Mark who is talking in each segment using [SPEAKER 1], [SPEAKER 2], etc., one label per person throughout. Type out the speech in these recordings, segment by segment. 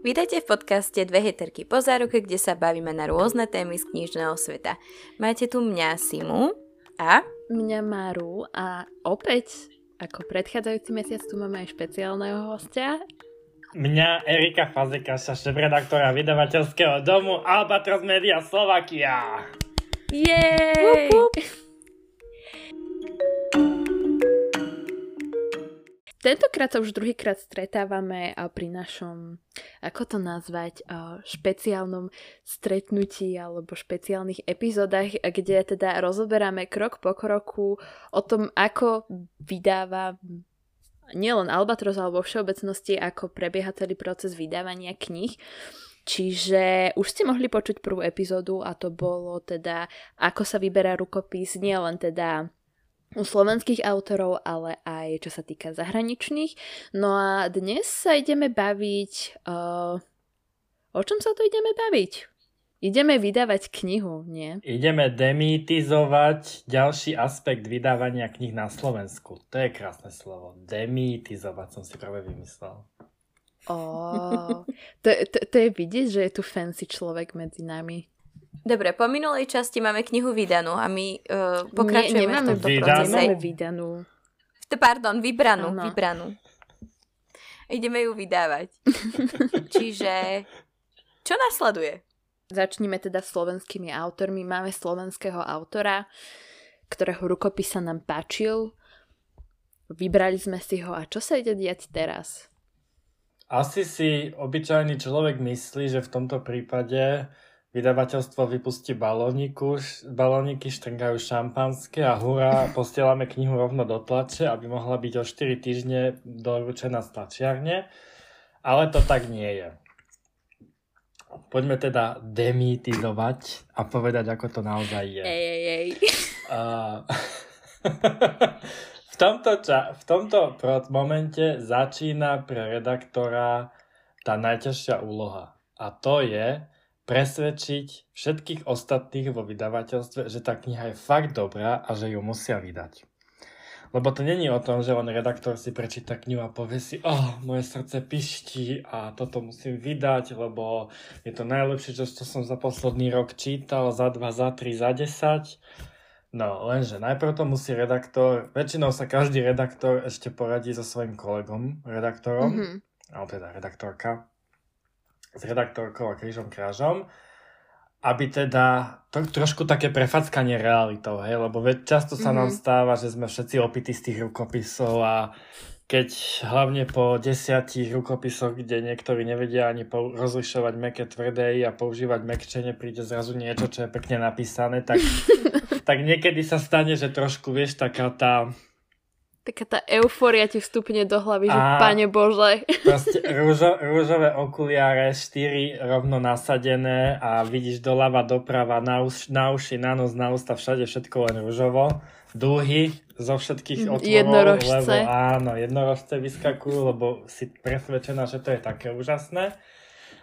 [SPEAKER 1] Vítajte v podcaste Dve heterky po záruke, kde sa bavíme na rôzne témy z knižného sveta. Máte tu mňa Simu a...
[SPEAKER 2] Mňa Maru a opäť, ako predchádzajúci mesiac, tu máme aj špeciálneho hostia.
[SPEAKER 3] Mňa Erika Fazekaša, šéf-redaktora vydavateľského domu Albatros Media Slovakia.
[SPEAKER 2] Jej! Tentokrát sa už druhýkrát stretávame pri našom, ako to nazvať, špeciálnom stretnutí alebo špeciálnych epizódach, kde teda rozoberáme krok po kroku o tom, ako vydáva nielen Albatros, alebo vo všeobecnosti, ako prebieha celý proces vydávania kníh. Čiže už ste mohli počuť prvú epizódu a to bolo teda, ako sa vyberá rukopis, nielen teda slovenských autorov, ale aj čo sa týka zahraničných. No a dnes sa ideme baviť... Uh, o čom sa tu ideme baviť? Ideme vydávať knihu, nie?
[SPEAKER 3] Ideme demitizovať ďalší aspekt vydávania knih na Slovensku. To je krásne slovo. Demitizovať som si práve vymyslel.
[SPEAKER 2] Oh, to, to, to je vidieť, že je tu fancy človek medzi nami.
[SPEAKER 1] Dobre, po minulej časti máme knihu vydanú a my uh, pokračujeme Nie,
[SPEAKER 2] nemáme
[SPEAKER 1] v tomto procese.
[SPEAKER 2] Nemáme vydanú.
[SPEAKER 1] Pardon, vybranú, ano. vybranú. Ideme ju vydávať. Čiže, čo nasleduje?
[SPEAKER 2] Začníme teda slovenskými autormi. Máme slovenského autora, ktorého rukopis sa nám páčil. Vybrali sme si ho a čo sa ide diať teraz?
[SPEAKER 3] Asi si obyčajný človek myslí, že v tomto prípade vydavateľstvo vypustí balóniku, balóniky štrngajú šampanské a hurá, posielame knihu rovno do tlače, aby mohla byť o 4 týždne doručená z tlačiarne. Ale to tak nie je. Poďme teda demitizovať a povedať, ako to naozaj je.
[SPEAKER 2] Ej, ej, ej.
[SPEAKER 3] Uh, v tomto, ča- v tomto momente začína pre redaktora tá najťažšia úloha. A to je presvedčiť všetkých ostatných vo vydavateľstve, že tá kniha je fakt dobrá a že ju musia vydať. Lebo to není o tom, že len redaktor si prečíta knihu a povie si, oh, moje srdce piští a toto musím vydať, lebo je to najlepšie, čo, čo som za posledný rok čítal, za dva, za tri, za desať. No, lenže najprv to musí redaktor, väčšinou sa každý redaktor ešte poradí so svojím kolegom, redaktorom, mm-hmm. alebo teda redaktorka, s redaktorkou a krížom krážom aby teda to, trošku také prefackanie realitou, hej, lebo veď často sa mm-hmm. nám mhm. stáva, že sme všetci opití z tých rukopisov a keď hlavne po desiatich rukopisoch, kde niektorí nevedia ani po- rozlišovať meké tvrdé a používať mekčenie, príde zrazu niečo, čo je pekne napísané, tak, tak niekedy sa stane, že trošku, vieš, taká tá
[SPEAKER 2] Taká tá euforia ti vstupne do hlavy, že a pane Bože.
[SPEAKER 3] Proste rúžo, rúžové okuliare, štyri rovno nasadené a vidíš doľava, doprava, na, uš, na uši, na nos, na ústa, všade všetko len rúžovo. Dúhy zo všetkých mm, otvorov.
[SPEAKER 2] Jednorožce.
[SPEAKER 3] Lebo, áno, jednorožce vyskakujú, lebo si presvedčená, že to je také úžasné.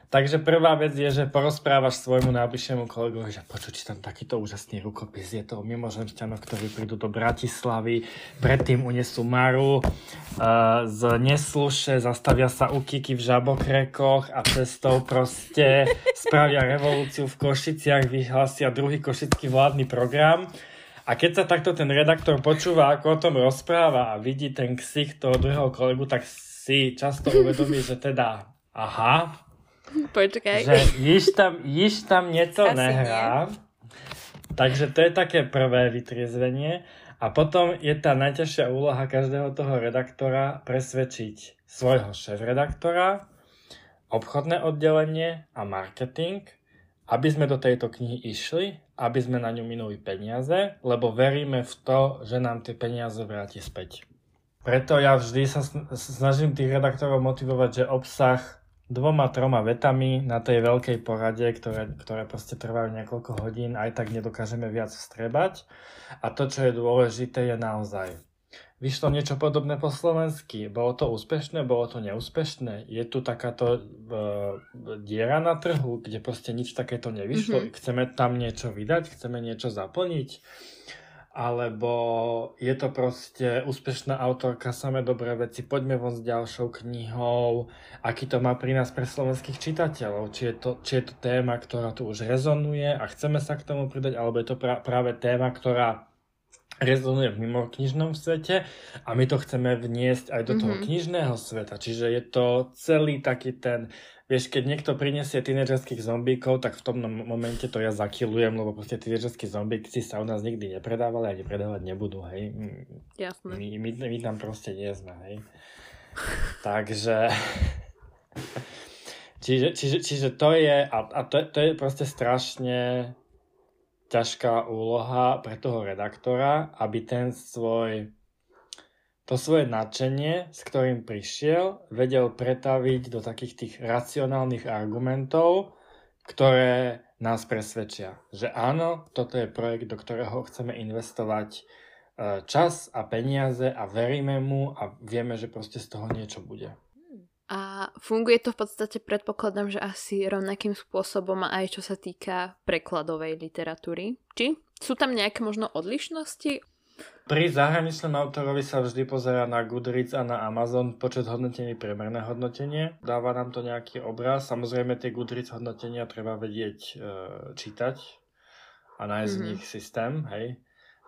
[SPEAKER 3] Takže prvá vec je, že porozprávaš svojmu najbližšiemu kolegovi, že počuť, tam takýto úžasný rukopis, je to mimožemšťanov, ktorí prídu do Bratislavy, predtým unesú Maru, uh, z Nesluše zastavia sa u Kiki v Žabokrekoch a cestou proste spravia revolúciu v Košiciach, vyhlasia druhý košický vládny program. A keď sa takto ten redaktor počúva, ako o tom rozpráva a vidí ten ksich toho druhého kolegu, tak si často uvedomí, že teda aha,
[SPEAKER 2] Počkaj.
[SPEAKER 3] Že již tam, již tam něco Asi nehrá. Nie. Takže to je také prvé vytriezvenie. A potom je tá najťažšia úloha každého toho redaktora presvedčiť svojho šéf-redaktora, obchodné oddelenie a marketing, aby sme do tejto knihy išli, aby sme na ňu minuli peniaze, lebo veríme v to, že nám tie peniaze vráti späť. Preto ja vždy sa snažím tých redaktorov motivovať, že obsah dvoma, troma vetami na tej veľkej porade, ktoré, ktoré proste trvajú niekoľko hodín, aj tak nedokážeme viac vstrebať. A to, čo je dôležité, je naozaj. Vyšlo niečo podobné po slovensky. Bolo to úspešné, bolo to neúspešné. Je tu takáto uh, diera na trhu, kde proste nič takéto nevyšlo. Mm-hmm. Chceme tam niečo vydať, chceme niečo zaplniť. Alebo je to proste úspešná autorka, samé dobré veci, poďme von s ďalšou knihou, aký to má pri nás pre slovenských čitateľov, či je to, či je to téma, ktorá tu už rezonuje a chceme sa k tomu pridať, alebo je to pra, práve téma, ktorá rezonuje v mimo knižnom svete a my to chceme vniesť aj do toho mm-hmm. knižného sveta. Čiže je to celý taký ten vieš, keď niekto prinesie tínedžerských zombíkov, tak v tom momente to ja zakilujem, lebo proste tínedžerskí zombíci sa u nás nikdy nepredávali a ani predávať nebudú, hej.
[SPEAKER 2] Jasné.
[SPEAKER 3] My, my, my tam proste nie sme, hej. Takže... čiže, čiže, čiže to je, a, a to, to je proste strašne ťažká úloha pre toho redaktora, aby ten svoj to svoje nadšenie, s ktorým prišiel, vedel pretaviť do takých tých racionálnych argumentov, ktoré nás presvedčia, že áno, toto je projekt, do ktorého chceme investovať e, čas a peniaze a veríme mu a vieme, že proste z toho niečo bude.
[SPEAKER 2] A funguje to v podstate, predpokladám, že asi rovnakým spôsobom aj čo sa týka prekladovej literatúry. Či sú tam nejaké možno odlišnosti?
[SPEAKER 3] Pri zahraničnom autorovi sa vždy pozera na Goodreads a na Amazon počet hodnotení, priemerné hodnotenie. Dáva nám to nejaký obraz. Samozrejme tie Goodreads hodnotenia treba vedieť e, čítať a nájsť mm-hmm. z nich systém, hej.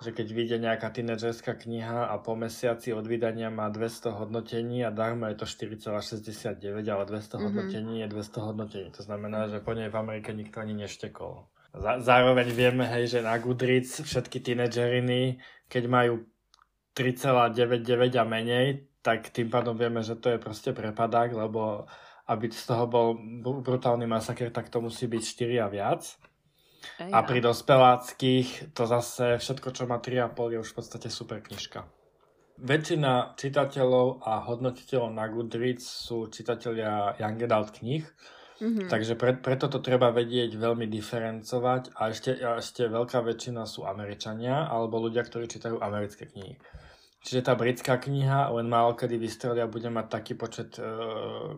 [SPEAKER 3] Že keď vyjde nejaká tínedžerská kniha a po mesiaci od vydania má 200 hodnotení a darmo je to 4,69, ale 200 mm-hmm. hodnotení je 200 hodnotení. To znamená, že po nej v Amerike nikto ani neštekol. Zároveň vieme, hej, že na Goodreads všetky tínedžeriny, keď majú 3,99 a menej, tak tým pádom vieme, že to je proste prepadák, lebo aby z toho bol brutálny masaker, tak to musí byť 4 a viac. Ej, a pri dospeláckých to zase všetko, čo má 3,5 je už v podstate super knižka. Väčšina čitateľov a hodnotiteľov na Goodreads sú čitatelia Young Adult knih, Mm-hmm. Takže pre, preto to treba vedieť veľmi diferencovať a ešte, a ešte veľká väčšina sú Američania alebo ľudia, ktorí čítajú americké knihy. Čiže tá britská kniha len málo kedy vystrelia bude mať taký počet uh,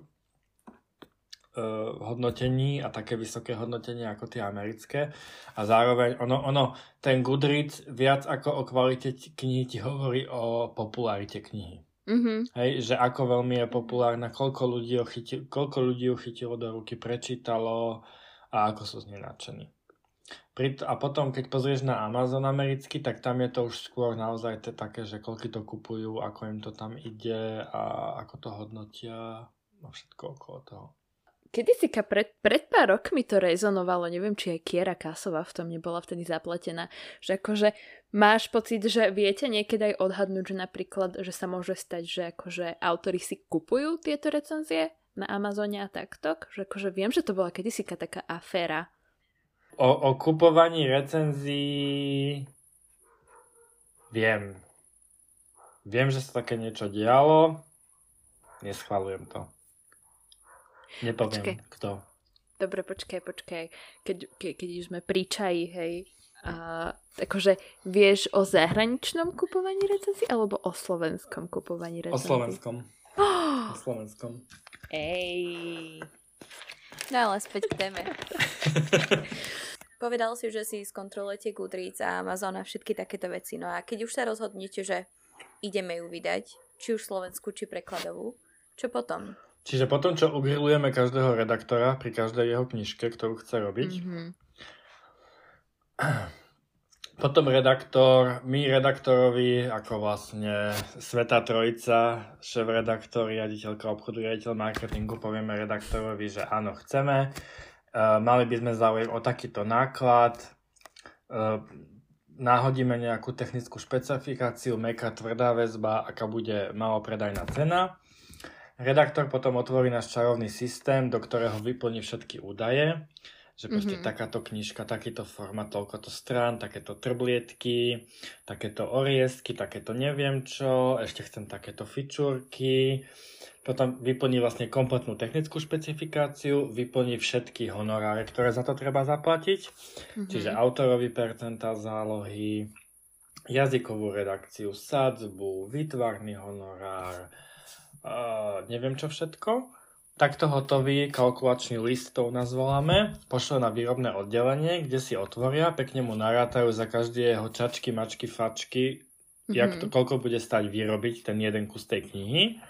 [SPEAKER 3] uh, hodnotení a také vysoké hodnotenie ako tie americké. A zároveň ono, ono, ten Goodreads viac ako o kvalite knihy ti hovorí o popularite knihy. Mm-hmm. Hej, že ako veľmi je populárna, koľko ľudí, ho chytilo, koľko ľudí ho chytilo do ruky, prečítalo a ako sú z nej nadšení. A potom, keď pozrieš na Amazon americký, tak tam je to už skôr naozaj to také, že koľky to kupujú, ako im to tam ide a ako to hodnotia a všetko okolo toho.
[SPEAKER 2] Kedy si ka pred, pred pár rokmi to rezonovalo, neviem, či aj Kiera Kasová v tom nebola vtedy zapletená, že akože máš pocit, že viete niekedy aj odhadnúť, že napríklad, že sa môže stať, že akože autory si kupujú tieto recenzie na Amazone a takto, že akože viem, že to bola kedysi taká aféra.
[SPEAKER 3] O, o kupovaní recenzií viem. Viem, že sa také niečo dialo, neschvalujem to. Nepoviem, počkej. kto.
[SPEAKER 2] Dobre, počkaj, počkaj. Keď, ke, keď už sme pri čaji, hej, a, akože vieš o zahraničnom kupovaní recenzií alebo o slovenskom kupovaní recenzií?
[SPEAKER 3] O slovenskom. Oh! O slovenskom.
[SPEAKER 1] Ej. No ale späť k téme. Povedal si, že si skontrolujete Goodreads a Amazon a všetky takéto veci. No a keď už sa rozhodnete, že ideme ju vydať, či už slovensku, či prekladovú, čo potom?
[SPEAKER 3] Čiže potom, čo ugrilujeme každého redaktora pri každej jeho knižke, ktorú chce robiť, mm-hmm. potom redaktor, my redaktorovi, ako vlastne Sveta Trojica, šéf-redaktor, riaditeľka obchodu, riaditeľ marketingu, povieme redaktorovi, že áno, chceme, uh, mali by sme záujem o takýto náklad, uh, náhodíme nejakú technickú špecifikáciu, meka, tvrdá väzba, aká bude malopredajná cena Redaktor potom otvorí náš čarovný systém, do ktorého vyplní všetky údaje, že proste mm-hmm. takáto knižka, takýto format, toľkoto strán, takéto trblietky, takéto oriestky, takéto neviem čo, ešte chcem takéto fičúrky. Potom vyplní vlastne kompletnú technickú špecifikáciu, vyplní všetky honoráre, ktoré za to treba zaplatiť, mm-hmm. čiže autorový percentál zálohy, jazykovú redakciu, sadzbu, výtvarný honorár, uh, neviem čo všetko. takto hotový kalkulačný list, to u nás voláme, pošle na výrobné oddelenie, kde si otvoria, pekne mu narátajú za každé jeho čačky, mačky, fačky, mm-hmm. jak to, koľko bude stať vyrobiť ten jeden kus tej knihy.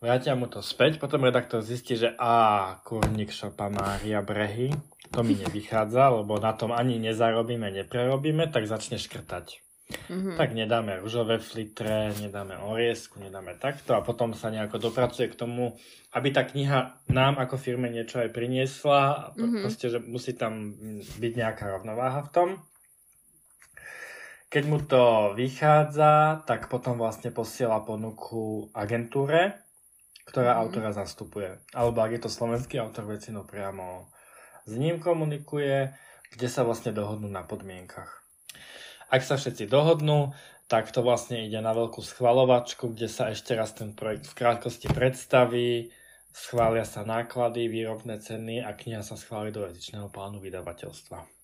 [SPEAKER 3] Vrátia mu to späť, potom redaktor zistí, že a kurník šopa Mária Brehy, to mi nevychádza, lebo na tom ani nezarobíme, neprerobíme, tak začne škrtať. Mm-hmm. Tak nedáme ružové flitre, nedáme oriesku, nedáme takto a potom sa nejako dopracuje k tomu, aby tá kniha nám ako firme niečo aj priniesla mm-hmm. proste, že musí tam byť nejaká rovnováha v tom. Keď mu to vychádza, tak potom vlastne posiela ponuku agentúre, ktorá mm-hmm. autora zastupuje. Alebo ak je to slovenský autor, väčšinou priamo s ním komunikuje, kde sa vlastne dohodnú na podmienkach. Ak sa všetci dohodnú, tak to vlastne ide na veľkú schvalovačku, kde sa ešte raz ten projekt v krátkosti predstaví, schvália sa náklady, výrobné ceny a kniha sa schváli do jazyčného plánu vydavateľstva.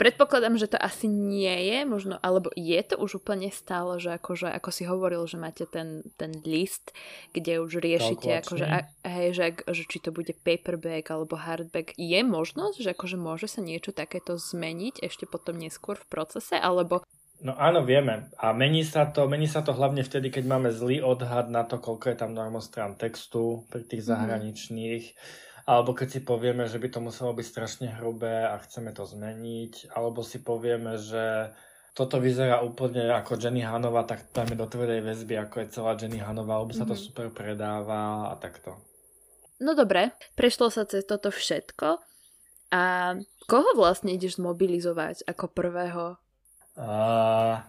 [SPEAKER 2] Predpokladám, že to asi nie je, možno, alebo je to už úplne stále, že akože, ako si hovoril, že máte ten, ten list, kde už riešite, akože, a, hej, že, že či to bude paperback alebo hardback. Je možnosť, že akože môže sa niečo takéto zmeniť ešte potom neskôr v procese, alebo
[SPEAKER 3] No áno, vieme. A mení sa to, mení sa to hlavne vtedy, keď máme zlý odhad na to, koľko je tam normostrán textu pri tých mhm. zahraničných. Mm alebo keď si povieme, že by to muselo byť strašne hrubé a chceme to zmeniť, alebo si povieme, že toto vyzerá úplne ako Jenny Hanova, tak dáme do tvrdej väzby, ako je celá Jenny Hanova, lebo sa to mm-hmm. super predáva a takto.
[SPEAKER 2] No dobre, prešlo sa cez toto všetko a koho vlastne ideš zmobilizovať ako prvého?
[SPEAKER 3] Uh,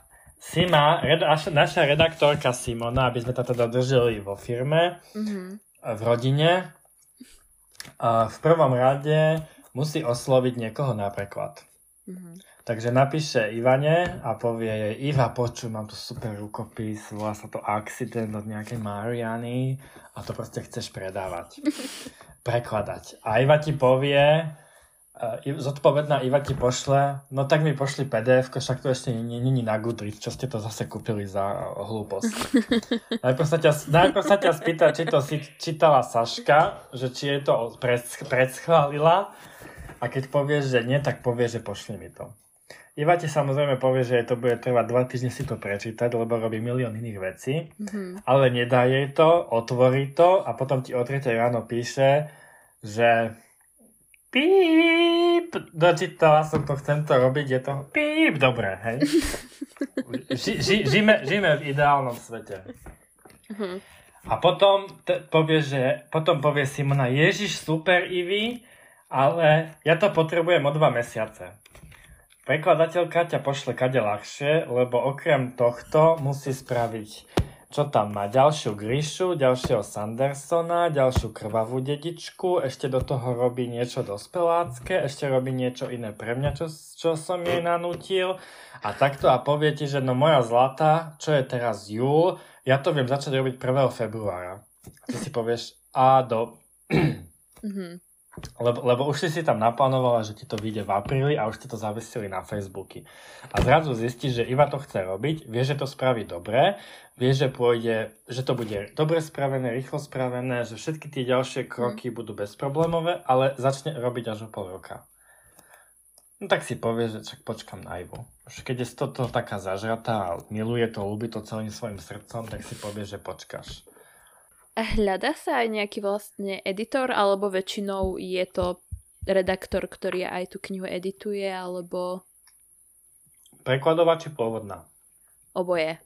[SPEAKER 3] Sima, red, naša redaktorka Simona, aby sme to teda držali vo firme, mm-hmm. v rodine, a v prvom rade musí osloviť niekoho na preklad. Mm-hmm. Takže napíše Ivane a povie jej, Iva, počuj, mám tu super rukopis, volá sa to Accident od nejakej Mariany a to proste chceš predávať, prekladať. A Iva ti povie, zodpovedná Iva ti pošle, no tak mi pošli PDF, však to ešte není na Goodreads, čo ste to zase kúpili za uh, hlúposť. najprv, sa ťa, najprv sa ťa spýta, či to si čítala Saška, že či je to predschválila a keď povieš, že nie, tak povieš, že pošli mi to. Iva ti samozrejme povie, že to bude trvať dva týždne si to prečítať, lebo robí milión iných vecí, mm-hmm. ale nedá jej to, otvorí to a potom ti o 3 ráno píše, že píp, dočítala som to, chcem to robiť, je to píp, dobre, hej. Ži, ži, žijeme, žijeme v ideálnom svete. Uh-huh. A potom te, povie, že, potom povie Simona, Ježiš, super, Ivy, ale ja to potrebujem o dva mesiace. Prekladateľka ťa pošle kade ľahšie, lebo okrem tohto musí spraviť čo tam má? Ďalšiu Grishu, ďalšieho Sandersona, ďalšiu krvavú dedičku, ešte do toho robí niečo dospelácké, ešte robí niečo iné pre mňa, čo, čo som jej nanútil. A takto a povie ti, že no moja zlata, čo je teraz júl, ja to viem začať robiť 1. februára. A ty si povieš, a do... mm-hmm. Lebo, lebo už si si tam naplánovala, že ti to vyjde v apríli a už ste to zavesili na Facebooky. A zrazu zistíš, že Iva to chce robiť, vie, že to spraví dobre, vie, že pôjde, že to bude dobre spravené, rýchlo spravené, že všetky tie ďalšie kroky mm. budú bezproblémové, ale začne robiť až o pol roka. No tak si povie, že čak počkam na Ivu. Už keď je toto taká zažratá miluje to, ľúbi to celým svojim srdcom, tak si povie, že počkáš.
[SPEAKER 2] Hľadá sa aj nejaký vlastne editor, alebo väčšinou je to redaktor, ktorý aj tú knihu edituje, alebo...
[SPEAKER 3] Prekladová či pôvodná?
[SPEAKER 2] Oboje.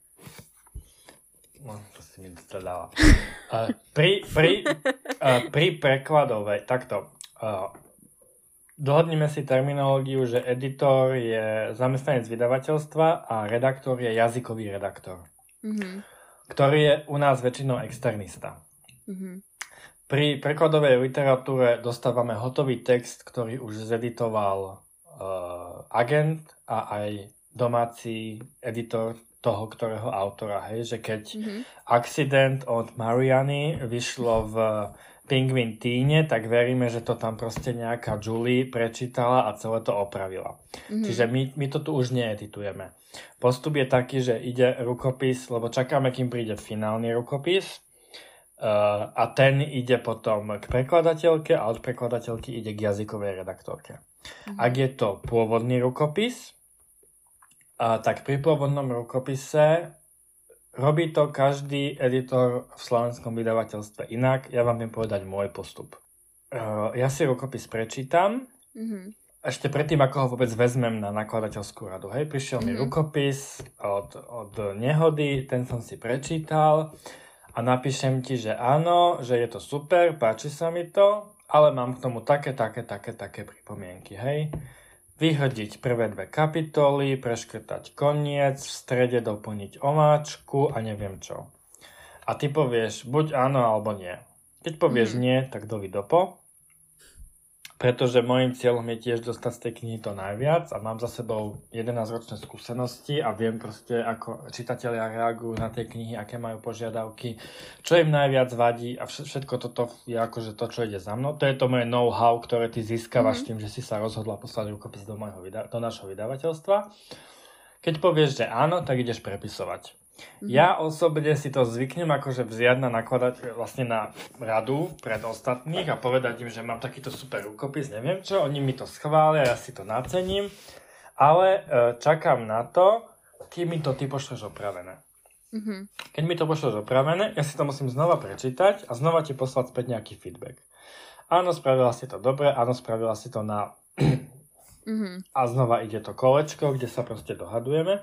[SPEAKER 3] No, to si mi dáva. Uh, pri, pri, uh, pri prekladovej, takto, uh, dohodneme si terminológiu, že editor je zamestnanec vydavateľstva a redaktor je jazykový redaktor. Mm-hmm ktorý je u nás väčšinou externista. Mm-hmm. Pri prekladovej literatúre dostávame hotový text, ktorý už zeditoval uh, agent a aj domáci editor toho, ktorého autora. Hej? Že keď mm-hmm. Accident od Mariany vyšlo v Penguin Tíne, tak veríme, že to tam proste nejaká Julie prečítala a celé to opravila. Mm-hmm. Čiže my, my to tu už needitujeme. Postup je taký, že ide rukopis, lebo čakáme, kým príde finálny rukopis. Uh, a ten ide potom k prekladateľke a od prekladateľky ide k jazykovej redaktorke. Mm-hmm. Ak je to pôvodný rukopis, uh, tak pri pôvodnom rukopise robí to každý editor v slovenskom vydavateľstve inak. Ja vám viem povedať môj postup. Uh, ja si rukopis prečítam, mm-hmm ešte predtým, ako ho vôbec vezmem na nakladateľskú radu. Hej, prišiel mm-hmm. mi rukopis od, od nehody, ten som si prečítal a napíšem ti, že áno, že je to super, páči sa mi to, ale mám k tomu také, také, také, také pripomienky, hej. Vyhodiť prvé dve kapitoly, preškrtať koniec, v strede doplniť omáčku a neviem čo. A ty povieš buď áno alebo nie. Keď povieš mm. nie, tak dovi dopo pretože môjim cieľom je tiež dostať z tej knihy to najviac a mám za sebou 11-ročné skúsenosti a viem proste, ako čitatelia reagujú na tie knihy, aké majú požiadavky, čo im najviac vadí a všetko toto je akože to, čo ide za mnou. To je to moje know-how, ktoré ty získavaš mm-hmm. tým, že si sa rozhodla poslať rukopis do, mojho, do našho vydavateľstva. Keď povieš, že áno, tak ideš prepisovať. Mm-hmm. Ja osobne si to zvyknem akože vziať na nakladať vlastne na radu pred ostatných a povedať im, že mám takýto super rukopis, neviem čo, oni mi to schvália, ja si to nacením, ale e, čakám na to, kým mi to ty pošleš opravené. Mm-hmm. Keď mi to pošleš opravené, ja si to musím znova prečítať a znova ti poslať späť nejaký feedback. Áno, spravila si to dobre, áno, spravila si to na... mm-hmm. A znova ide to kolečko, kde sa proste dohadujeme.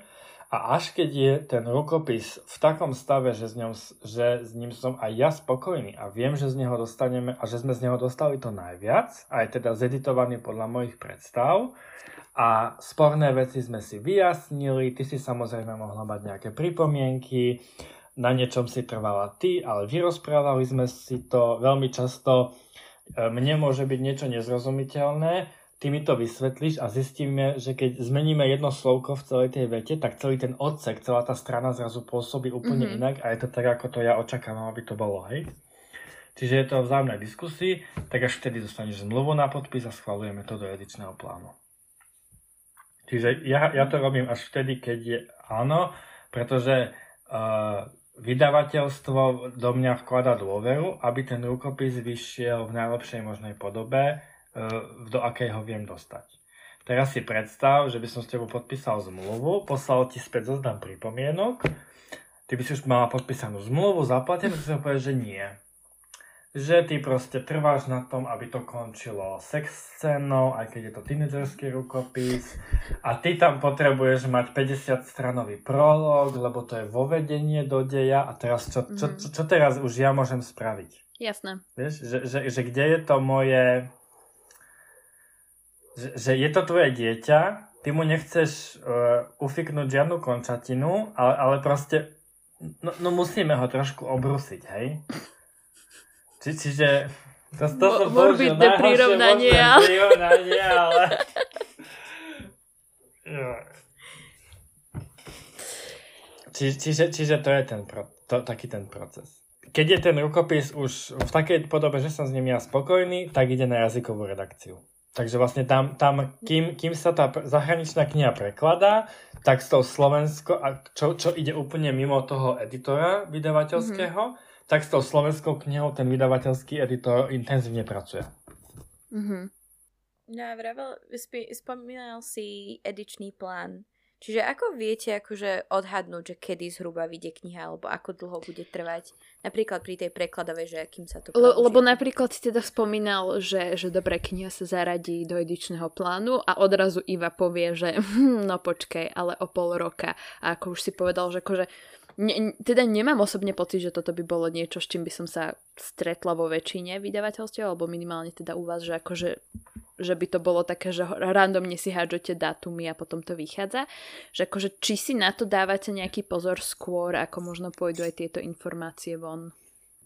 [SPEAKER 3] A až keď je ten rukopis v takom stave, že s, ňom, že s ním som aj ja spokojný a viem, že z neho dostaneme a že sme z neho dostali to najviac, aj teda zeditovaný podľa mojich predstav a sporné veci sme si vyjasnili, ty si samozrejme mohla mať nejaké pripomienky, na niečom si trvala ty, ale vyrozprávali sme si to veľmi často, e, mne môže byť niečo nezrozumiteľné, ty mi to vysvetlíš a zistíme, že keď zmeníme jedno slovko v celej tej vete, tak celý ten odsek, celá tá strana zrazu pôsobí úplne mm-hmm. inak a je to tak, ako to ja očakávam, aby to bolo, hej? Čiže je to v vzájomnej diskusii, tak až vtedy dostaneš zmluvu na podpis a schvalujeme to do edičného plánu. Čiže ja, ja to robím až vtedy, keď je áno, pretože uh, vydavateľstvo do mňa vklada dôveru, aby ten rukopis vyšiel v najlepšej možnej podobe, do akej ho viem dostať. Teraz si predstav, že by som s tebou podpísal zmluvu, poslal ti späť zoznam pripomienok, ty by si už mala podpísanú zmluvu, zaplatenú, ty si povedal, že nie. Že ty proste trváš na tom, aby to končilo sex scénou, aj keď je to tínedžerský rukopis. A ty tam potrebuješ mať 50 stranový prolog, lebo to je vovedenie do deja. A teraz čo, čo, mhm. čo, čo teraz už ja môžem spraviť?
[SPEAKER 2] Jasné.
[SPEAKER 3] Vieš, že, že, že kde je to moje že, je to tvoje dieťa, ty mu nechceš uh, ufiknúť žiadnu končatinu, ale, ale proste, no, no musíme ho trošku obrusiť, hej? Či, čiže to, to
[SPEAKER 2] Morbidné prirovnanie, ale...
[SPEAKER 3] prirovnanie, ale... Či, čiže, čiže to je ten pro, to, taký ten proces. Keď je ten rukopis už v takej podobe, že som s ním ja spokojný, tak ide na jazykovú redakciu. Takže vlastne tam, tam kým, kým sa tá zahraničná kniha prekladá, tak s tou Slovensko, a čo, čo ide úplne mimo toho editora vydavateľského, mm-hmm. tak s tou slovenskou knihou ten vydavateľský editor intenzívne pracuje.
[SPEAKER 1] Mm-hmm. No a vravel, spomínal si edičný plán. Čiže ako viete akože odhadnúť, že kedy zhruba vyjde kniha, alebo ako dlho bude trvať? Napríklad pri tej prekladovej, že akým sa to...
[SPEAKER 2] Le, lebo napríklad si teda spomínal, že, že dobré kniha sa zaradí do edičného plánu a odrazu Iva povie, že hm, no počkej, ale o pol roka. A ako už si povedal, že akože Ne, teda nemám osobne pocit, že toto by bolo niečo, s čím by som sa stretla vo väčšine vydavateľstiev, alebo minimálne teda u vás, že akože že by to bolo také, že randomne si hádžete dátumy a potom to vychádza. Že akože, či si na to dávate nejaký pozor skôr, ako možno pôjdu aj tieto informácie von?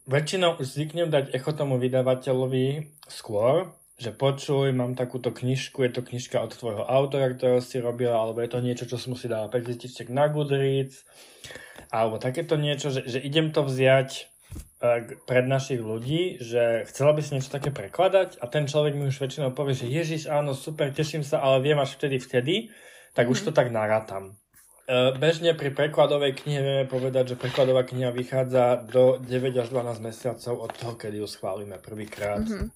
[SPEAKER 3] Väčšinou už zvyknem dať echo tomu vydavateľovi skôr, že počuj, mám takúto knižku, je to knižka od tvojho autora, ktorého si robila, alebo je to niečo, čo som si dala 5 na Goodreads, alebo takéto niečo, že, že idem to vziať pred našich ľudí, že chcela by si niečo také prekladať a ten človek mi už väčšinou povie, že Ježiš, áno, super, teším sa, ale viem až vtedy, vtedy, tak mm-hmm. už to mhm. tak narátam. bežne pri prekladovej knihe vieme povedať, že prekladová kniha vychádza do 9 až 12 mesiacov od toho, kedy ju schválime prvýkrát mm-hmm.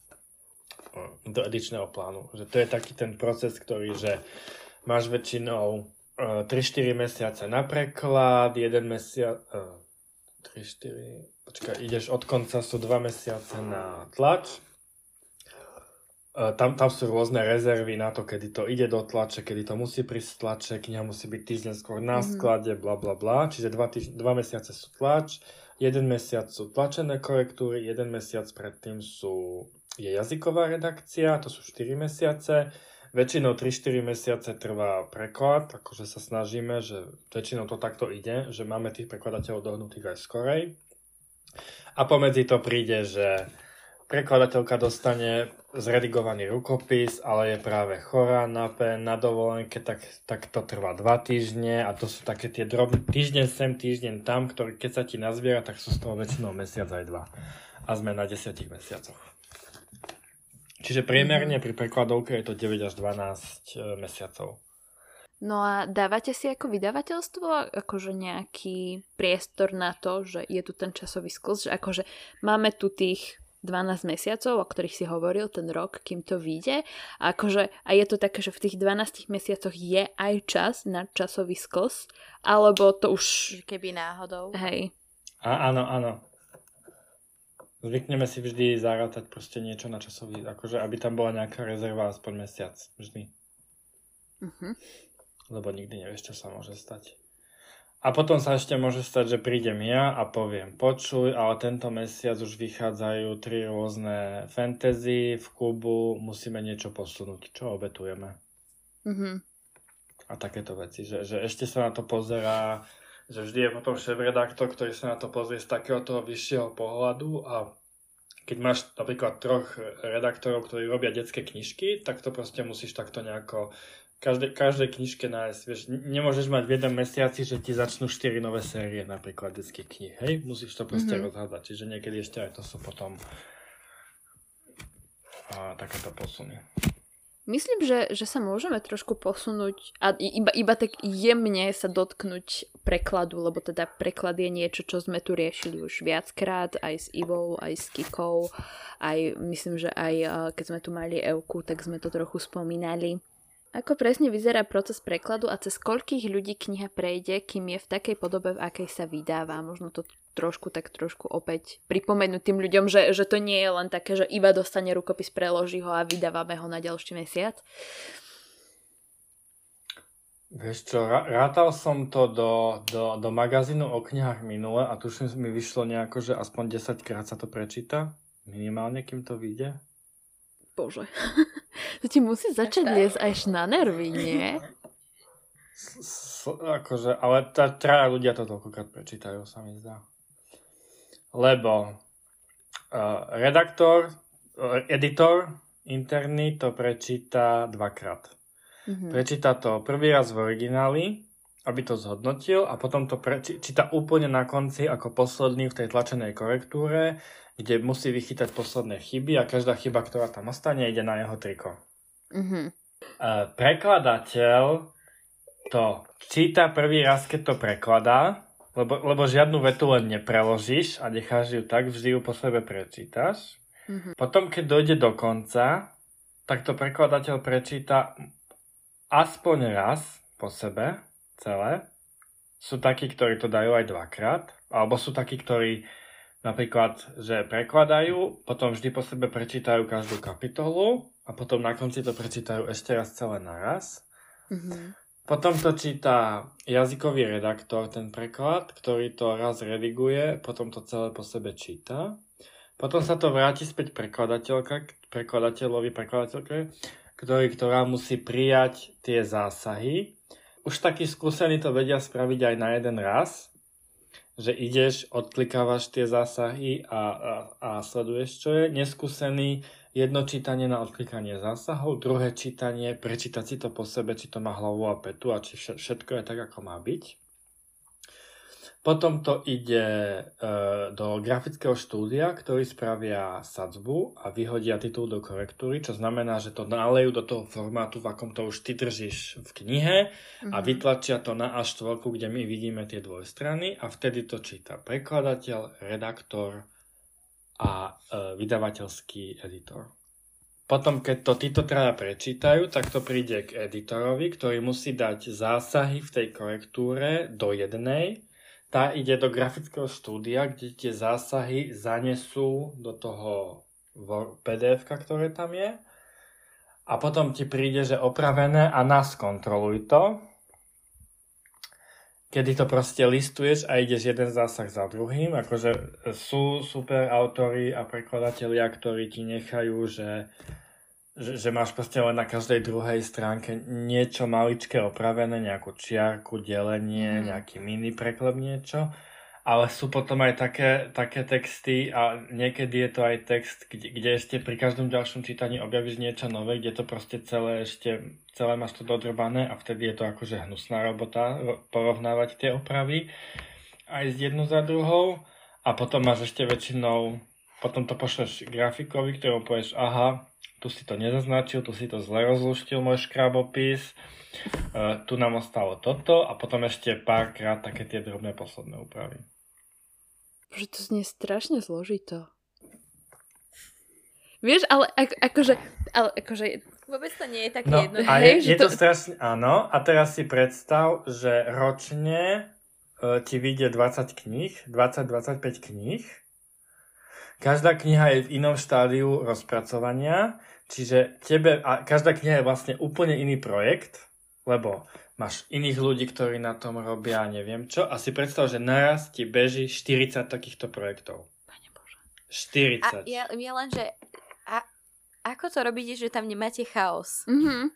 [SPEAKER 3] do edičného plánu. Že to je taký ten proces, ktorý, že máš väčšinou 3-4 mesiace na preklad, jeden mesiac... 3-4... Počkaj, ideš od konca, sú 2 mesiace na tlač, tam, tam sú rôzne rezervy na to, kedy to ide do tlače, kedy to musí prísť tlače, kniha musí byť týždeň skôr na mm-hmm. sklade, bla bla bla. Čiže dva, týž- dva mesiace sú tlač, jeden mesiac sú tlačené korektúry, jeden mesiac predtým sú, je jazyková redakcia, to sú 4 mesiace. Väčšinou 3-4 mesiace trvá preklad, akože sa snažíme, že väčšinou to takto ide, že máme tých prekladateľov dohnutých aj skorej. A pomedzi to príde, že prekladateľka dostane zredigovaný rukopis, ale je práve chorá na pen, na dovolenke, tak, tak to trvá dva týždne a to sú také tie drobné, týždeň sem, týždeň tam, ktorý keď sa ti nazbiera, tak sú z toho väčšinou mesiac aj dva. A sme na desiatich mesiacoch. Čiže priemerne pri prekladovke je to 9 až 12 e, mesiacov.
[SPEAKER 2] No a dávate si ako vydavateľstvo akože nejaký priestor na to, že je tu ten časový sklz, že akože máme tu tých 12 mesiacov, o ktorých si hovoril, ten rok, kým to vyjde. A, akože, a je to také, že v tých 12 mesiacoch je aj čas na časový skos, alebo to už...
[SPEAKER 1] Keby náhodou.
[SPEAKER 2] Hej.
[SPEAKER 3] A, áno, áno. Zvykneme si vždy zarátať proste niečo na časový, akože aby tam bola nejaká rezerva aspoň mesiac. Vždy. Uh-huh. Lebo nikdy nevieš, čo sa môže stať. A potom sa ešte môže stať, že prídem ja a poviem, počuj, ale tento mesiac už vychádzajú tri rôzne fantasy v klubu, musíme niečo posunúť. Čo obetujeme? Mm-hmm. A takéto veci, že, že ešte sa na to pozerá, že vždy je potom šéf-redaktor, ktorý sa na to pozrie z takého toho vyššieho pohľadu a keď máš napríklad troch redaktorov, ktorí robia detské knižky, tak to proste musíš takto nejako každej, každej knižke nájsť. Vieš, nemôžeš mať v jednom mesiaci, že ti začnú 4 nové série napríklad detských kníh. Hej, musíš to proste mm-hmm. rozhádať. Čiže niekedy ešte aj to sú potom a, takéto posuny.
[SPEAKER 2] Myslím, že, že sa môžeme trošku posunúť a iba, iba tak jemne sa dotknúť prekladu, lebo teda preklad je niečo, čo sme tu riešili už viackrát, aj s Ivou, aj s Kikou, aj myslím, že aj keď sme tu mali Euku, tak sme to trochu spomínali. Ako presne vyzerá proces prekladu a cez koľkých ľudí kniha prejde, kým je v takej podobe, v akej sa vydáva? Možno to trošku tak trošku opäť pripomenúť tým ľuďom, že, že to nie je len také, že iba dostane rukopis, preloží ho a vydávame ho na ďalší mesiac.
[SPEAKER 3] Vieš čo, rátal som to do, do, do magazínu o knihách minule a tuším mi vyšlo nejako, že aspoň 10 krát sa to prečíta. Minimálne, kým to vyjde.
[SPEAKER 2] Bože. to ti musí začať liesť až na nervy, nie?
[SPEAKER 3] S, akože, ale tá, traja ľudia to toľkokrát prečítajú, sa mi zdá. Lebo uh, redaktor, uh, editor interný to prečíta dvakrát. Mm-hmm. Prečíta to prvý raz v origináli, aby to zhodnotil a potom to prečíta úplne na konci ako posledný v tej tlačenej korektúre kde musí vychytať posledné chyby a každá chyba, ktorá tam ostane, ide na jeho triko. Mm-hmm. Prekladateľ to číta prvý raz, keď to prekladá, lebo, lebo žiadnu vetu len nepreložíš a necháš ju tak, vždy ju po sebe prečítaš. Mm-hmm. Potom, keď dojde do konca, tak to prekladateľ prečíta aspoň raz po sebe celé. Sú takí, ktorí to dajú aj dvakrát, alebo sú takí, ktorí Napríklad, že prekladajú, potom vždy po sebe prečítajú každú kapitolu a potom na konci to prečítajú ešte raz celé naraz. Mm-hmm. Potom to číta jazykový redaktor, ten preklad, ktorý to raz rediguje, potom to celé po sebe číta. Potom sa to vráti späť prekladateľka, prekladateľovi, prekladateľke, ktorý, ktorá musí prijať tie zásahy. Už takí skúsení to vedia spraviť aj na jeden raz, že ideš, odklikávaš tie zásahy a, a, a sleduješ, čo je. Neskúsený jedno čítanie na odklikanie zásahov, druhé čítanie, prečítať si to po sebe, či to má hlavu a petu a či všetko je tak, ako má byť. Potom to ide e, do grafického štúdia, ktorí spravia sadzbu a vyhodia titul do korektúry, čo znamená, že to nalejú do toho formátu, v akom to už ty držíš v knihe a
[SPEAKER 2] Mhm.
[SPEAKER 3] vytlačia to na A4, kde my vidíme tie dvojstrany a vtedy to číta prekladateľ, redaktor a e, vydavateľský editor. Potom, keď to títo traja prečítajú, tak to príde k editorovi, ktorý musí dať zásahy v tej korektúre do jednej. Tá ide do grafického štúdia, kde tie zásahy zanesú do toho pdf ktoré tam je. A potom ti príde, že opravené a nás kontroluj to. Kedy to proste listuješ a ideš jeden zásah za druhým. Akože sú super autory a prekladatelia, ktorí ti nechajú, že že, že máš proste len na každej druhej stránke niečo maličké opravené, nejakú čiarku, delenie, mm. nejaký mini preklep niečo. Ale sú potom aj také, také texty a niekedy je to aj text, kde, kde ešte pri každom ďalšom čítaní objavíš niečo nové, kde to proste celé ešte, celé máš to dodrbané a vtedy je to akože hnusná robota porovnávať tie opravy aj z jednu za druhou a potom máš ešte väčšinou, potom to pošleš grafikovi, ktorému povieš, aha, tu si to nezaznačil, tu si to zle rozluštil môj škrabopis, uh, tu nám ostalo toto a potom ešte párkrát také tie drobné posledné úpravy.
[SPEAKER 2] Že to znie strašne zložito. Vieš, ale ako, akože, ale akože...
[SPEAKER 1] Vôbec to nie je také
[SPEAKER 3] No,
[SPEAKER 1] jedno.
[SPEAKER 3] a je, je to
[SPEAKER 2] to-
[SPEAKER 3] strašne, áno. A teraz si predstav, že ročne uh, ti vyjde 20 kníh, 20-25 kníh. Každá kniha je v inom štádiu rozpracovania, čiže tebe, a každá kniha je vlastne úplne iný projekt, lebo máš iných ľudí, ktorí na tom robia neviem čo a si predstav, že naraz ti beží 40 takýchto projektov.
[SPEAKER 2] Pane Bože.
[SPEAKER 3] 40.
[SPEAKER 1] A ja, ja len, že a, ako to robíte, že tam nemáte chaos?
[SPEAKER 2] Mhm.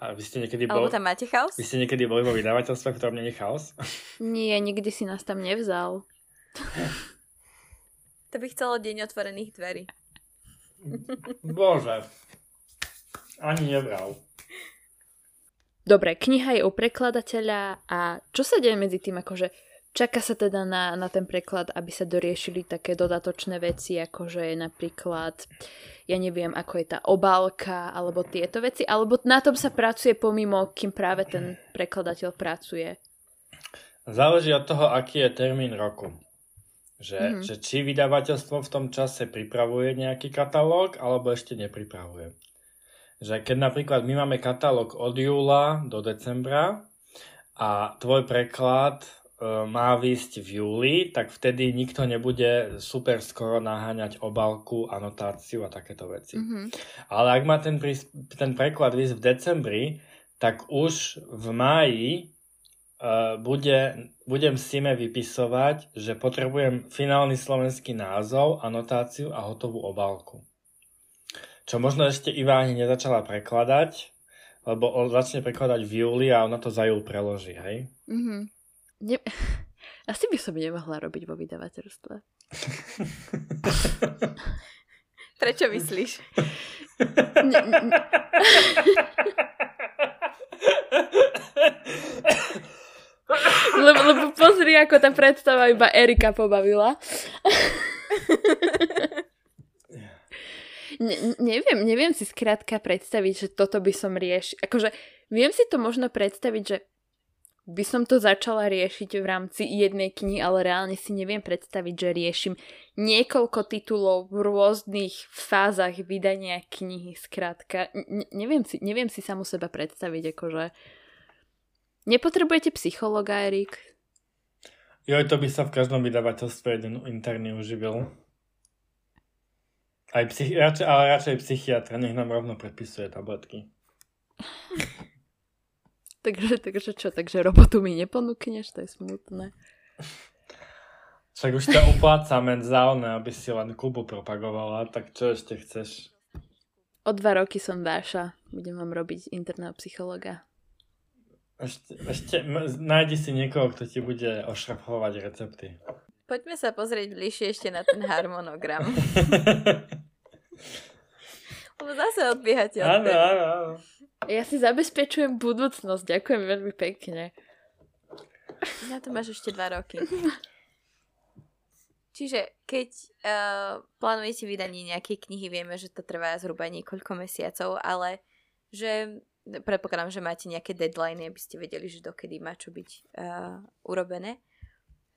[SPEAKER 3] A vy ste niekedy
[SPEAKER 1] Alebo
[SPEAKER 3] boli,
[SPEAKER 1] tam máte chaos?
[SPEAKER 3] vy ste niekedy boli vo vydavateľstve, v ktorom nie je chaos?
[SPEAKER 2] Nie, nikdy si nás tam nevzal.
[SPEAKER 1] To by chcelo deň otvorených dverí.
[SPEAKER 3] Bože. Ani nebral.
[SPEAKER 2] Dobre, kniha je u prekladateľa a čo sa deje medzi tým, akože čaká sa teda na, na ten preklad, aby sa doriešili také dodatočné veci, akože je napríklad, ja neviem, ako je tá obálka, alebo tieto veci, alebo na tom sa pracuje pomimo, kým práve ten prekladateľ pracuje.
[SPEAKER 3] Záleží od toho, aký je termín roku. Že, mm-hmm. že či vydavateľstvo v tom čase pripravuje nejaký katalóg, alebo ešte nepripravuje. Že keď napríklad my máme katalóg od júla do decembra a tvoj preklad e, má výjsť v júli, tak vtedy nikto nebude super skoro naháňať obálku, anotáciu a takéto veci.
[SPEAKER 2] Mhm.
[SPEAKER 3] Ale ak má ten, prís- ten preklad výsť v decembri, tak už v máji uh, bude, budem Sime vypisovať, že potrebujem finálny slovenský názov, anotáciu a hotovú obálku. Čo možno ešte Iva ani nezačala prekladať, lebo on začne prekladať v júli a ona to za júl preloží, hej?
[SPEAKER 2] Mhm. Ne... Asi by som nemohla robiť vo vydavateľstve.
[SPEAKER 1] Prečo myslíš?
[SPEAKER 2] Ne, ne, lebo, lebo pozri, ako tá predstava iba Erika pobavila. Ne, neviem, neviem si skrátka predstaviť, že toto by som riešil. Akože viem si to možno predstaviť, že by som to začala riešiť v rámci jednej knihy, ale reálne si neviem predstaviť, že riešim niekoľko titulov v rôznych fázach vydania knihy. Skrátka, ne- neviem si, neviem si samu seba predstaviť, akože... Nepotrebujete psychologa, Erik?
[SPEAKER 3] Joj, to by sa v každom vydavateľstve jeden interný uživil. Aj psychi- radšej, ale radšej psychiatra, nech nám rovno predpisuje tabletky.
[SPEAKER 2] Takže, takže čo, takže robotu mi neponúkneš? To je smutné.
[SPEAKER 3] Však už ťa uplácame za one, aby si len Kubu propagovala, tak čo ešte chceš?
[SPEAKER 2] O dva roky som Dáša. Budem vám robiť interného psychologa.
[SPEAKER 3] Ešte, ešte nájdi si niekoho, kto ti bude ošrafovať recepty.
[SPEAKER 1] Poďme sa pozrieť bližšie ešte na ten harmonogram. Lebo zase odbiehate od
[SPEAKER 3] áno, áno, áno.
[SPEAKER 2] Ja si zabezpečujem budúcnosť. Ďakujem veľmi pekne.
[SPEAKER 1] Na to máš ešte dva roky. Čiže keď uh, plánujete vydanie nejakej knihy, vieme, že to trvá zhruba niekoľko mesiacov, ale že predpokladám, že máte nejaké deadline, aby ste vedeli, že dokedy má čo byť uh, urobené.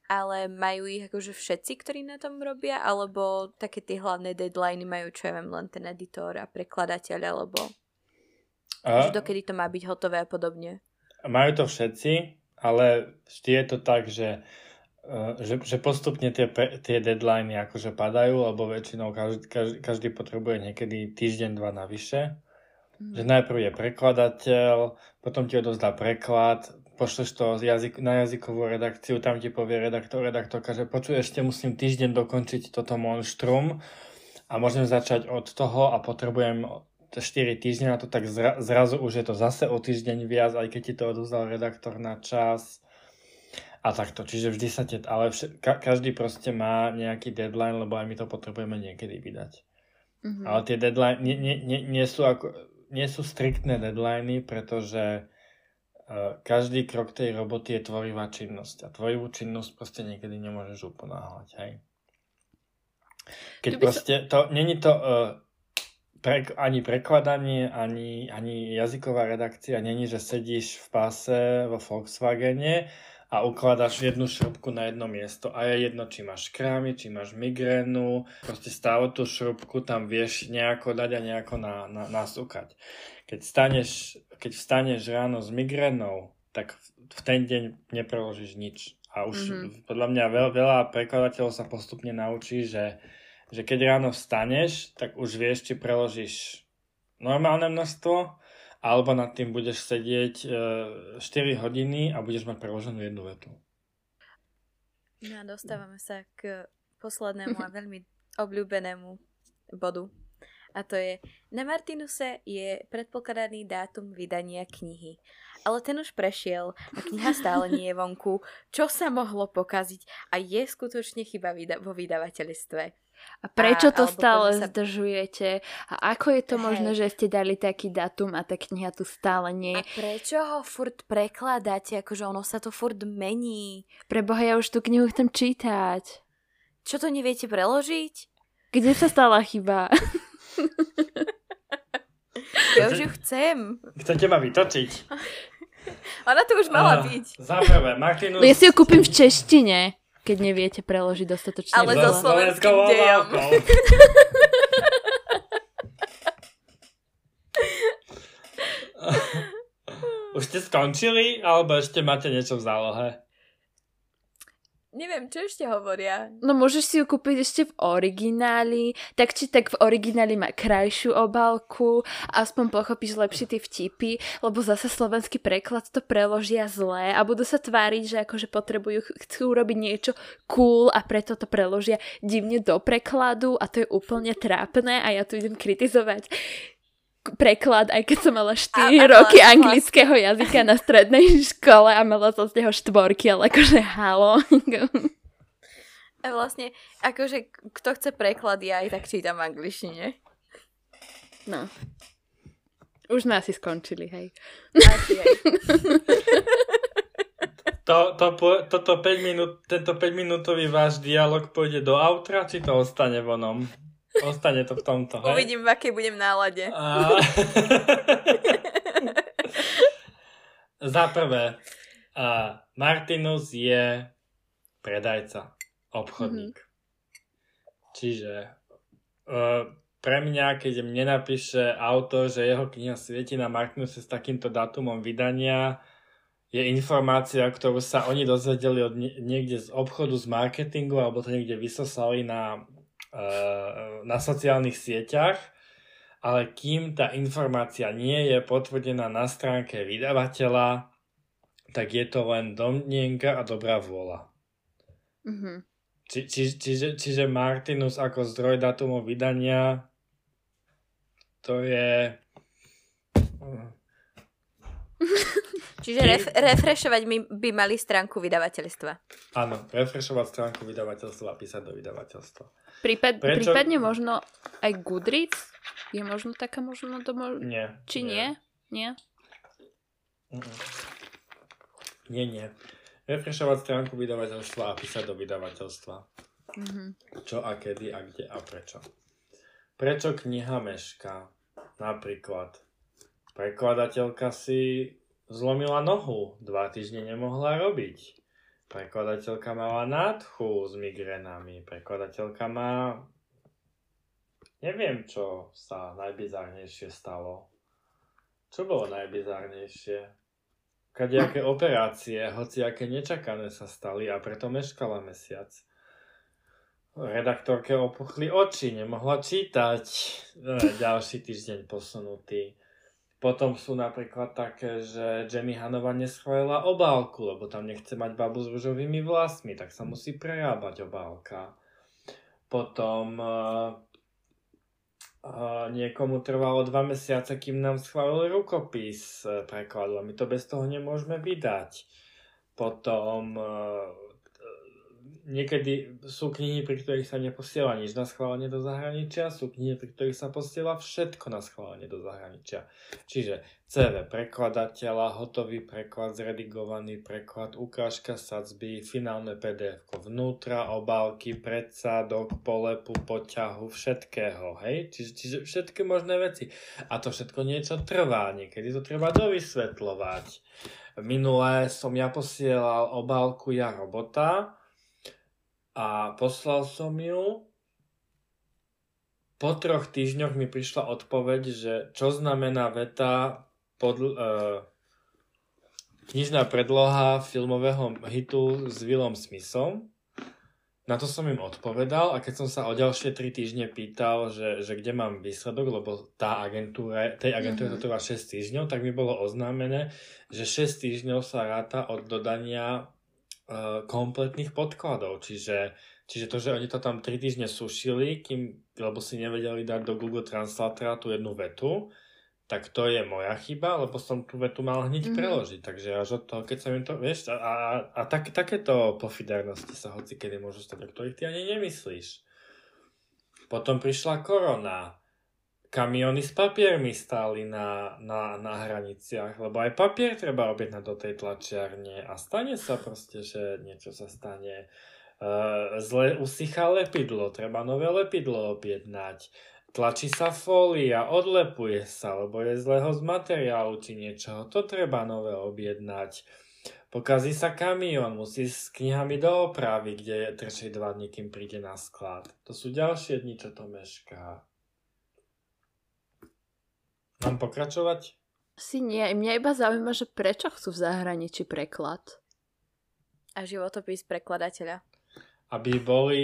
[SPEAKER 1] Ale majú ich akože všetci, ktorí na tom robia, alebo také tie hlavné deadliny majú, čo ja viem, len ten editor a prekladateľ, alebo a... že dokedy to má byť hotové a podobne.
[SPEAKER 3] Majú to všetci, ale vždy je to tak, že Eh, že, že postupne tie, tie deadliny akože padajú, lebo väčšinou každý, každý, každý potrebuje niekedy týždeň, dva navyše. Mm. Že najprv je prekladateľ, potom ti odozdá preklad, pošleš to jazyk, na jazykovú redakciu, tam ti povie redaktor, redaktorka, že počuj, ešte musím týždeň dokončiť toto monštrum a môžem začať od toho a potrebujem 4 týždne na to, tak zra, zrazu už je to zase o týždeň viac, aj keď ti to odozdal redaktor na čas a takto, čiže vždy sa tie, ale vš- ka- každý proste má nejaký deadline, lebo aj my to potrebujeme niekedy vydať. Mm-hmm. Ale tie deadline nie, nie, nie, nie, sú ako, nie sú striktné deadliny, pretože každý krok tej roboty je tvorivá činnosť a tvorivú činnosť proste niekedy nemôžeš uponáhľať, hej. Keď proste, to, není to uh, pre, ani prekladanie, ani, ani jazyková redakcia, není, že sedíš v páse vo Volkswagene a ukladáš jednu šrubku na jedno miesto a je jedno, či máš krámy, či máš migrénu, proste stále tú šrubku tam vieš nejako dať a nejako na, na, nasúkať. Keď, staneš, keď vstaneš ráno s migrénou, tak v ten deň nepreložíš nič. A už mm-hmm. podľa mňa veľ, veľa prekladateľov sa postupne naučí, že, že keď ráno vstaneš, tak už vieš, či preložíš normálne množstvo, alebo nad tým budeš sedieť e, 4 hodiny a budeš mať preloženú jednu vetu.
[SPEAKER 1] No a dostávame sa k poslednému a veľmi obľúbenému bodu. A to je, na Martinuse je predpokladaný dátum vydania knihy. Ale ten už prešiel a kniha stále nie je vonku. Čo sa mohlo pokaziť? A je skutočne chyba vo vydavateľstve.
[SPEAKER 2] A prečo a, to stále sa... zdržujete? A ako je to hey. možné, že ste dali taký datum a tá kniha tu stále nie
[SPEAKER 1] A prečo ho furt prekladáte? Akože ono sa to furt mení.
[SPEAKER 2] Preboha, ja už tú knihu chcem čítať.
[SPEAKER 1] Čo to neviete preložiť?
[SPEAKER 2] Kde sa stala chyba?
[SPEAKER 1] ja už ju chcem.
[SPEAKER 3] Chcete ma vytočiť?
[SPEAKER 1] Ona tu už mala uh, byť.
[SPEAKER 3] Za prvé, Martinus...
[SPEAKER 2] Ja si ju kúpim v češtine keď neviete preložiť dostatočne
[SPEAKER 1] Ale so slovenským dejom.
[SPEAKER 3] Už ste skončili, alebo ešte máte niečo v zálohe?
[SPEAKER 1] Neviem, čo ešte hovoria.
[SPEAKER 2] No môžeš si ju kúpiť ešte v origináli, tak či tak v origináli má krajšiu obálku, aspoň pochopíš lepšie tie vtipy, lebo zase slovenský preklad to preložia zle a budú sa tváriť, že akože potrebujú, chcú robiť niečo cool a preto to preložia divne do prekladu a to je úplne trápne a ja tu idem kritizovať preklad, aj keď som mala 4 a, a roky vlastne, anglického jazyka na strednej škole a mala som z neho štvorky, ale akože halo.
[SPEAKER 1] A vlastne, akože kto chce preklad, ja aj tak čítam v angličtine.
[SPEAKER 2] No. Už sme asi skončili, hej.
[SPEAKER 1] Asi hej.
[SPEAKER 3] To, to, toto 5 minút, tento 5 minútový váš dialog pôjde do outra, či to ostane vonom? Ostane to v tomto, hej?
[SPEAKER 1] Uvidím, v akej budem nálade. A...
[SPEAKER 3] Za prvé, uh, Martinus je predajca, obchodník. Mm-hmm. Čiže uh, pre mňa, keď mne napíše autor, že jeho kniha svieti na Martinuse s takýmto dátumom vydania, je informácia, ktorú sa oni dozvedeli od niekde z obchodu, z marketingu, alebo to niekde vysosali na na sociálnych sieťach, ale kým tá informácia nie je potvrdená na stránke vydavateľa, tak je to len domnienka a dobrá vôľa. Mm-hmm. Či, či, čiže, čiže Martinus ako zdroj datumov vydania to je...
[SPEAKER 1] Čiže ref, refrešovať by mali stránku vydavateľstva.
[SPEAKER 3] Áno, refrešovať stránku vydavateľstva a písať do vydavateľstva.
[SPEAKER 2] Prípad, Prečo? Prípadne možno aj Goodreads? Je možno taká možno to mož...
[SPEAKER 3] Nie.
[SPEAKER 2] Či nie? Nie?
[SPEAKER 3] Nie, nie. refreshovať stránku vydavateľstva a písať do vydavateľstva.
[SPEAKER 2] Mhm.
[SPEAKER 3] Čo a kedy a kde a prečo. Prečo kniha meška? Napríklad prekladateľka si zlomila nohu, dva týždne nemohla robiť. Prekladateľka mala nádchu s migrénami. Prekladateľka má... Neviem, čo sa najbizárnejšie stalo. Čo bolo najbizárnejšie? Kadejaké operácie, hoci aké nečakané sa stali a preto meškala mesiac. Redaktorke opuchli oči, nemohla čítať. E, ďalší týždeň posunutý. Potom sú napríklad také, že Jenny Hanova neschválila obálku, lebo tam nechce mať babu s ružovými vlasmi, tak sa musí prerábať obálka. Potom uh, uh, niekomu trvalo dva mesiace, kým nám schválili rukopis uh, prekladu a my to bez toho nemôžeme vydať. Potom uh, niekedy sú knihy, pri ktorých sa neposiela nič na schválenie do zahraničia, sú knihy, pri ktorých sa posiela všetko na schválenie do zahraničia. Čiže CV prekladateľa, hotový preklad, zredigovaný preklad, ukážka sadzby, finálne PDF vnútra, obálky, predsádok, polepu, poťahu, všetkého, hej? Čiže, čiže všetky možné veci. A to všetko niečo trvá, niekedy to treba dovysvetľovať. Minulé som ja posielal obálku ja robota, a poslal som ju. Po troch týždňoch mi prišla odpoveď, že čo znamená veta pod, uh, knižná predloha filmového hitu s Willom Smithom. Na to som im odpovedal a keď som sa o ďalšie 3 týždne pýtal, že, že kde mám výsledok, lebo tá agentúre, tej agentúre mm-hmm. to trvá 6 týždňov, tak mi bolo oznámené, že 6 týždňov sa ráta od dodania kompletných podkladov, čiže, čiže to, že oni to tam 3 týždne sušili, kým, lebo si nevedeli dať do Google Translatora tú jednu vetu, tak to je moja chyba, lebo som tú vetu mal hneď mm-hmm. preložiť. Takže až od toho, keď sa im to, vieš, a, a, a tak, takéto pofidernosti sa hoci kedy môžu stať, o ktorých ty ani nemyslíš. Potom prišla korona kamiony s papiermi stáli na, na, na hraniciach, lebo aj papier treba objednať do tej tlačiarne a stane sa proste, že niečo sa stane. Uh, zle usychá lepidlo, treba nové lepidlo objednať. Tlačí sa fólia, odlepuje sa, lebo je zlého z materiálu či niečoho. To treba nové objednať. Pokazí sa kamión, musí s knihami do opravy, kde trčí dva dní, kým príde na sklad. To sú ďalšie dni, čo to mešká. Mám pokračovať?
[SPEAKER 2] Si nie. Mňa iba zaujíma, že prečo chcú v zahraničí preklad.
[SPEAKER 1] A životopis prekladateľa.
[SPEAKER 3] Aby boli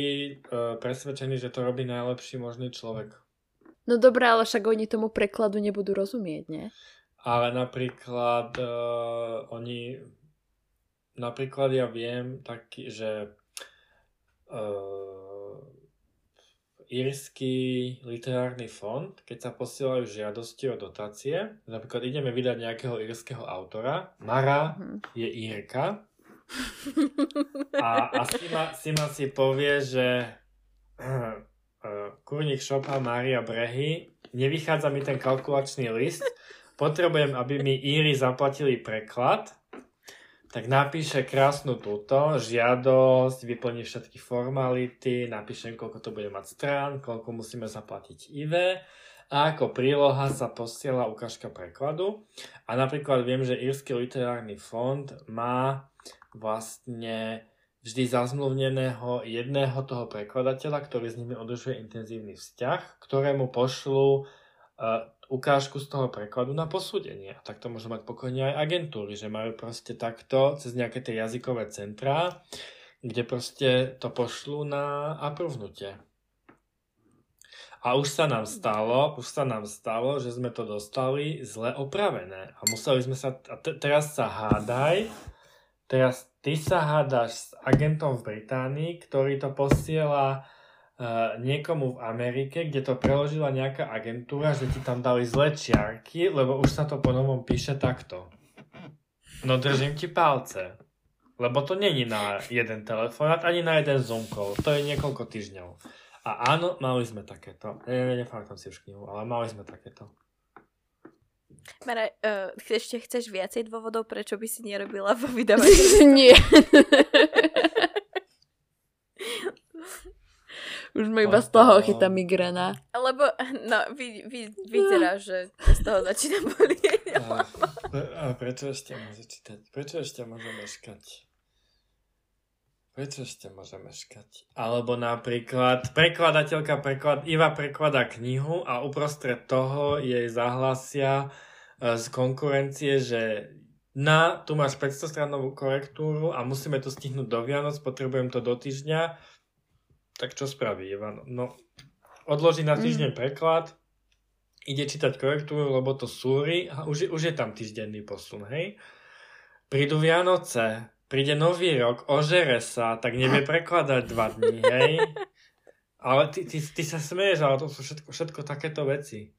[SPEAKER 3] uh, presvedčení, že to robí najlepší možný človek.
[SPEAKER 2] No dobré, ale však oni tomu prekladu nebudú rozumieť, nie?
[SPEAKER 3] Ale napríklad uh, oni... Napríklad ja viem taký, že uh, írsky literárny fond, keď sa posielajú žiadosti o dotácie, napríklad ideme vydať nejakého írskeho autora, Mara mm-hmm. je Írka. A, a Sima, Sima si povie, že uh, Kurník Šopa, Mária Brehy, nevychádza mi ten kalkulačný list, potrebujem, aby mi Íry zaplatili preklad, tak napíše krásnu túto žiadosť, vyplní všetky formality, napíšem, koľko to bude mať strán, koľko musíme zaplatiť IV a ako príloha sa posiela ukážka prekladu. A napríklad viem, že Írsky literárny fond má vlastne vždy zazmluvneného jedného toho prekladateľa, ktorý s nimi udržuje intenzívny vzťah, ktorému pošlu uh, ukážku z toho prekladu na posúdenie. A takto môžu mať pokojne aj agentúry, že majú proste takto cez nejaké tie jazykové centrá, kde proste to pošlú na aprovnutie. A už sa nám stalo, už sa nám stalo, že sme to dostali zle opravené. A museli sme sa, a te, teraz sa hádaj, teraz ty sa hádaš s agentom v Británii, ktorý to posiela uh, niekomu v Amerike, kde to preložila nejaká agentúra, že ti tam dali zlé čiarky, lebo už sa to po novom píše takto. No držím ti palce. Lebo to není na jeden telefonát, ani na jeden Zoom call. To je niekoľko týždňov. A áno, mali sme takéto. Ne, ne, si už knihu, ale mali sme takéto.
[SPEAKER 1] Mara, uh, ešte chceš viacej dôvodov, prečo by si nerobila vo vydavateľstve?
[SPEAKER 2] Nie. Už ma iba z toho chytá migréna.
[SPEAKER 1] Lebo, no, vy, vy, vyzerá, že z toho začína bolieť.
[SPEAKER 3] A, a prečo ešte môže čítať? Prečo ešte môže meškať? Prečo ešte môže meškať? Alebo napríklad prekladateľka preklad, Iva prekladá knihu a uprostred toho jej zahlasia e, z konkurencie, že na, tu máš 500 stranovú korektúru a musíme to stihnúť do Vianoc, potrebujem to do týždňa tak čo spraví Ivan? No, odloží na týždeň mm. preklad, ide čítať korektúru, lebo to súri a už, už je tam týždenný posun, hej? Prídu Vianoce, príde nový rok, ožere sa, tak nevie prekladať dva dní, hej? Ale ty, ty, ty sa smeješ, ale to sú všetko, všetko takéto veci.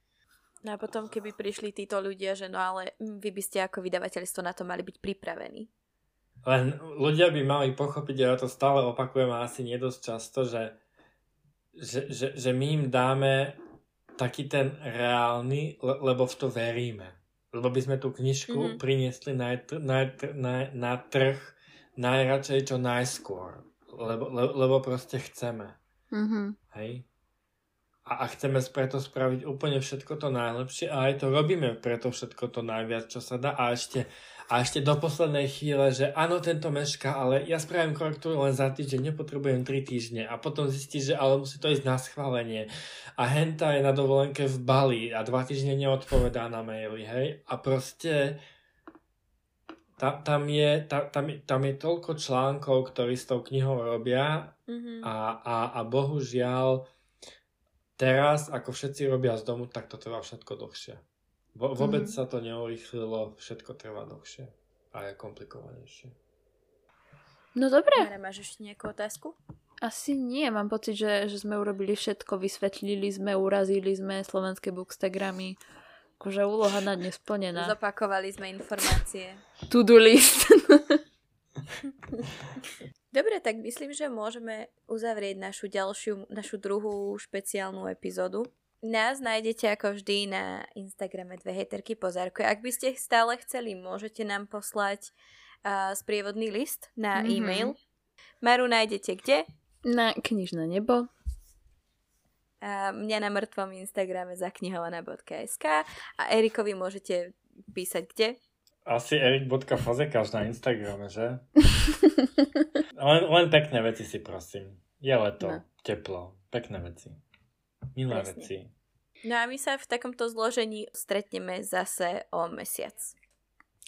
[SPEAKER 1] No a potom, keby prišli títo ľudia, že no ale vy by ste ako vydavateľstvo na to mali byť pripravení.
[SPEAKER 3] Len ľudia by mali pochopiť, ja to stále opakujem a asi nie dosť často, že, že, že, že my im dáme taký ten reálny, le, lebo v to veríme. Lebo by sme tú knižku mm-hmm. priniesli na, na, na, na trh najradšej čo najskôr. Lebo, le, lebo proste chceme.
[SPEAKER 2] Mm-hmm.
[SPEAKER 3] Hej? A, a chceme preto spraviť úplne všetko to najlepšie a aj to robíme preto všetko to najviac, čo sa dá. A ešte a ešte do poslednej chvíle, že áno, tento meška, ale ja spravím korektúru len za týždeň, nepotrebujem 3 týždne a potom zistí, že ale musí to ísť na schválenie a henta je na dovolenke v Bali a 2 týždne neodpovedá na maily, hej, a proste tam, tam, je, tam, tam, tam je toľko článkov, ktorí s tou knihou robia mm-hmm. a, a, a bohužiaľ teraz, ako všetci robia z domu, tak to trvá všetko dlhšie. Vo, vôbec mm. sa to neurýchlilo, všetko trvá dlhšie a je komplikovanejšie.
[SPEAKER 2] No dobre.
[SPEAKER 1] Mare, máš ešte nejakú otázku?
[SPEAKER 2] Asi nie, mám pocit, že, že sme urobili všetko, vysvetlili sme, urazili sme slovenské bookstagramy. Akože úloha na dnes splnená.
[SPEAKER 1] Zopakovali sme informácie.
[SPEAKER 2] To-do list.
[SPEAKER 1] Dobre, tak myslím, že môžeme uzavrieť našu ďalšiu, našu druhú špeciálnu epizódu. Nás nájdete ako vždy na Instagrame dve heterky pozárko. Ak by ste stále chceli, môžete nám poslať uh, sprievodný list na mm-hmm. e-mail. Maru nájdete kde?
[SPEAKER 2] Na knižné nebo.
[SPEAKER 1] A mňa na mŕtvom Instagrame za knihovaná.sk a Erikovi môžete písať kde?
[SPEAKER 3] Asi erik.fazekáš na Instagrame, že? len, len pekné veci si prosím. Je leto, no. teplo, pekné veci. Milé Presne. veci.
[SPEAKER 1] No a my sa v takomto zložení stretneme zase o mesiac.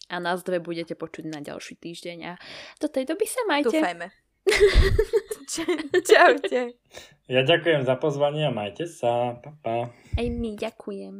[SPEAKER 2] A nás dve budete počuť na ďalší týždeň a do tej doby sa majte.
[SPEAKER 1] Dúfajme. Čaute.
[SPEAKER 3] Ja ďakujem za pozvanie a majte sa. Pa, pa.
[SPEAKER 2] Aj my ďakujem.